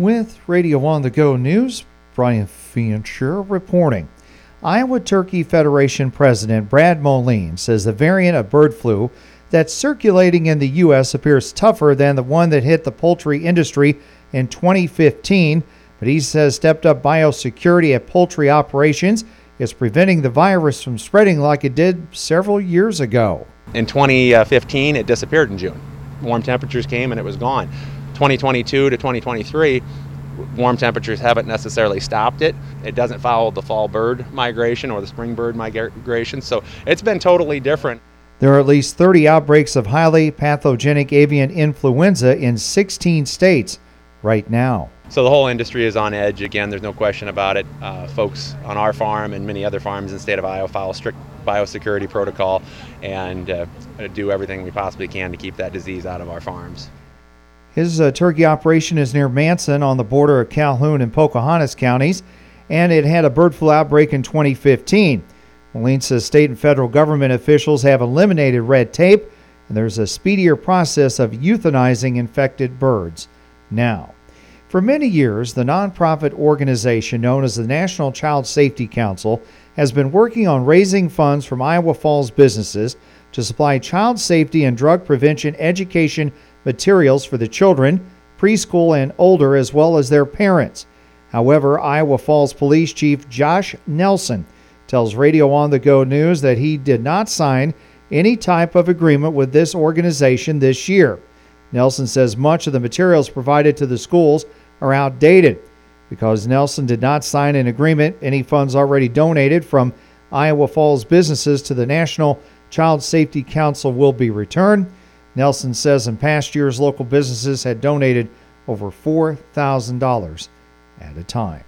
With Radio On the Go News, Brian Fancher reporting. Iowa Turkey Federation President Brad Moline says the variant of bird flu that's circulating in the U.S. appears tougher than the one that hit the poultry industry in 2015, but he says stepped up biosecurity at poultry operations is preventing the virus from spreading like it did several years ago. In 2015, it disappeared in June. Warm temperatures came and it was gone. 2022 to 2023, warm temperatures haven't necessarily stopped it. It doesn't follow the fall bird migration or the spring bird migration, so it's been totally different. There are at least 30 outbreaks of highly pathogenic avian influenza in 16 states right now. So the whole industry is on edge. Again, there's no question about it. Uh, folks on our farm and many other farms in the state of Iowa follow strict biosecurity protocol and uh, do everything we possibly can to keep that disease out of our farms. His uh, turkey operation is near Manson on the border of Calhoun and Pocahontas counties, and it had a bird flu outbreak in 2015. Moline says state and federal government officials have eliminated red tape, and there's a speedier process of euthanizing infected birds now. For many years, the nonprofit organization known as the National Child Safety Council has been working on raising funds from Iowa Falls businesses to supply child safety and drug prevention education materials for the children, preschool and older, as well as their parents. However, Iowa Falls Police Chief Josh Nelson tells Radio On the Go News that he did not sign any type of agreement with this organization this year. Nelson says much of the materials provided to the schools are outdated. Because Nelson did not sign an agreement, any funds already donated from Iowa Falls businesses to the National Child Safety Council will be returned. Nelson says in past years, local businesses had donated over $4,000 at a time.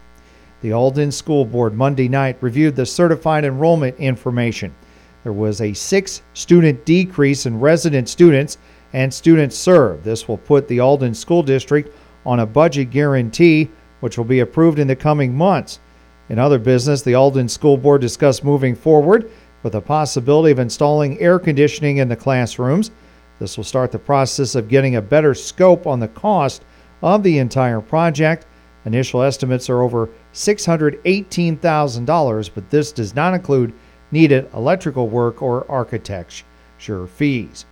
The Alden School Board Monday night reviewed the certified enrollment information. There was a six student decrease in resident students and students served. This will put the Alden School District on a budget guarantee, which will be approved in the coming months. In other business, the Alden School Board discussed moving forward with the possibility of installing air conditioning in the classrooms. This will start the process of getting a better scope on the cost of the entire project. Initial estimates are over $618,000, but this does not include needed electrical work or architecture fees.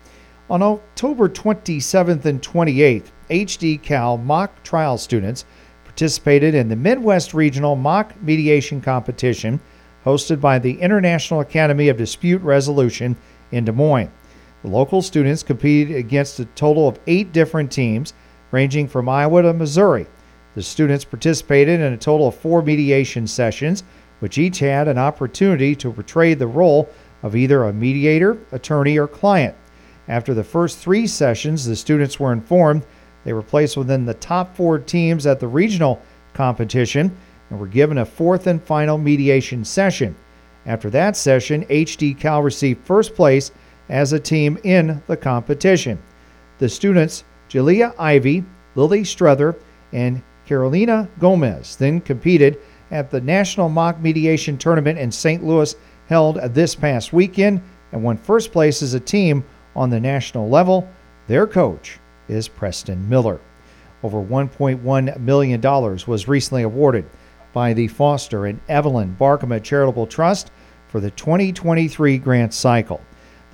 On October 27th and 28th, HD Cal mock trial students participated in the Midwest Regional Mock Mediation Competition hosted by the International Academy of Dispute Resolution in Des Moines. Local students competed against a total of eight different teams, ranging from Iowa to Missouri. The students participated in a total of four mediation sessions, which each had an opportunity to portray the role of either a mediator, attorney, or client. After the first three sessions, the students were informed they were placed within the top four teams at the regional competition and were given a fourth and final mediation session. After that session, HD Cal received first place as a team in the competition. The students, Jalea Ivy, Lily Struther, and Carolina Gomez, then competed at the National Mock Mediation Tournament in St. Louis held this past weekend and won first place as a team on the national level. Their coach is Preston Miller. Over $1.1 million was recently awarded by the Foster and Evelyn Barkema Charitable Trust for the 2023 grant cycle.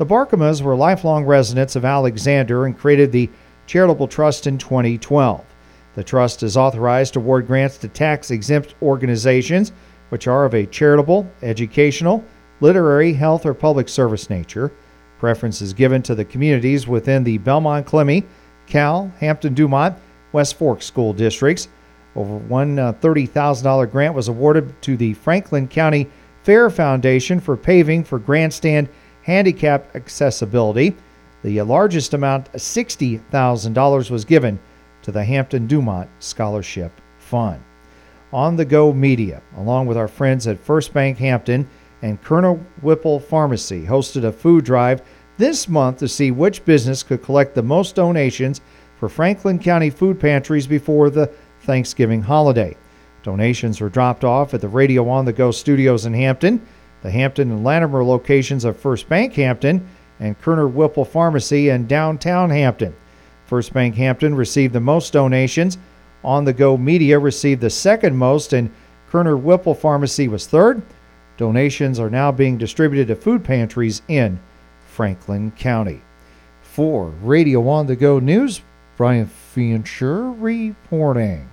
The Barkemas were lifelong residents of Alexander and created the Charitable Trust in 2012. The trust is authorized to award grants to tax exempt organizations which are of a charitable, educational, literary, health, or public service nature. Preference is given to the communities within the Belmond Klemme, Cal, Hampton Dumont, West Fork school districts. Over one uh, $30,000 grant was awarded to the Franklin County Fair Foundation for paving for grandstand handicap accessibility. The largest amount, $60,000, was given to the Hampton Dumont Scholarship Fund. On the Go Media, along with our friends at First Bank Hampton and Colonel Whipple Pharmacy, hosted a food drive this month to see which business could collect the most donations for Franklin County food pantries before the Thanksgiving holiday. Donations were dropped off at the Radio On the Go studios in Hampton the Hampton and Latimer locations of First Bank Hampton and Kerner Whipple Pharmacy in downtown Hampton. First Bank Hampton received the most donations, On the Go Media received the second most, and Kerner Whipple Pharmacy was third. Donations are now being distributed to food pantries in Franklin County. For Radio On the Go News, Brian Fancher reporting.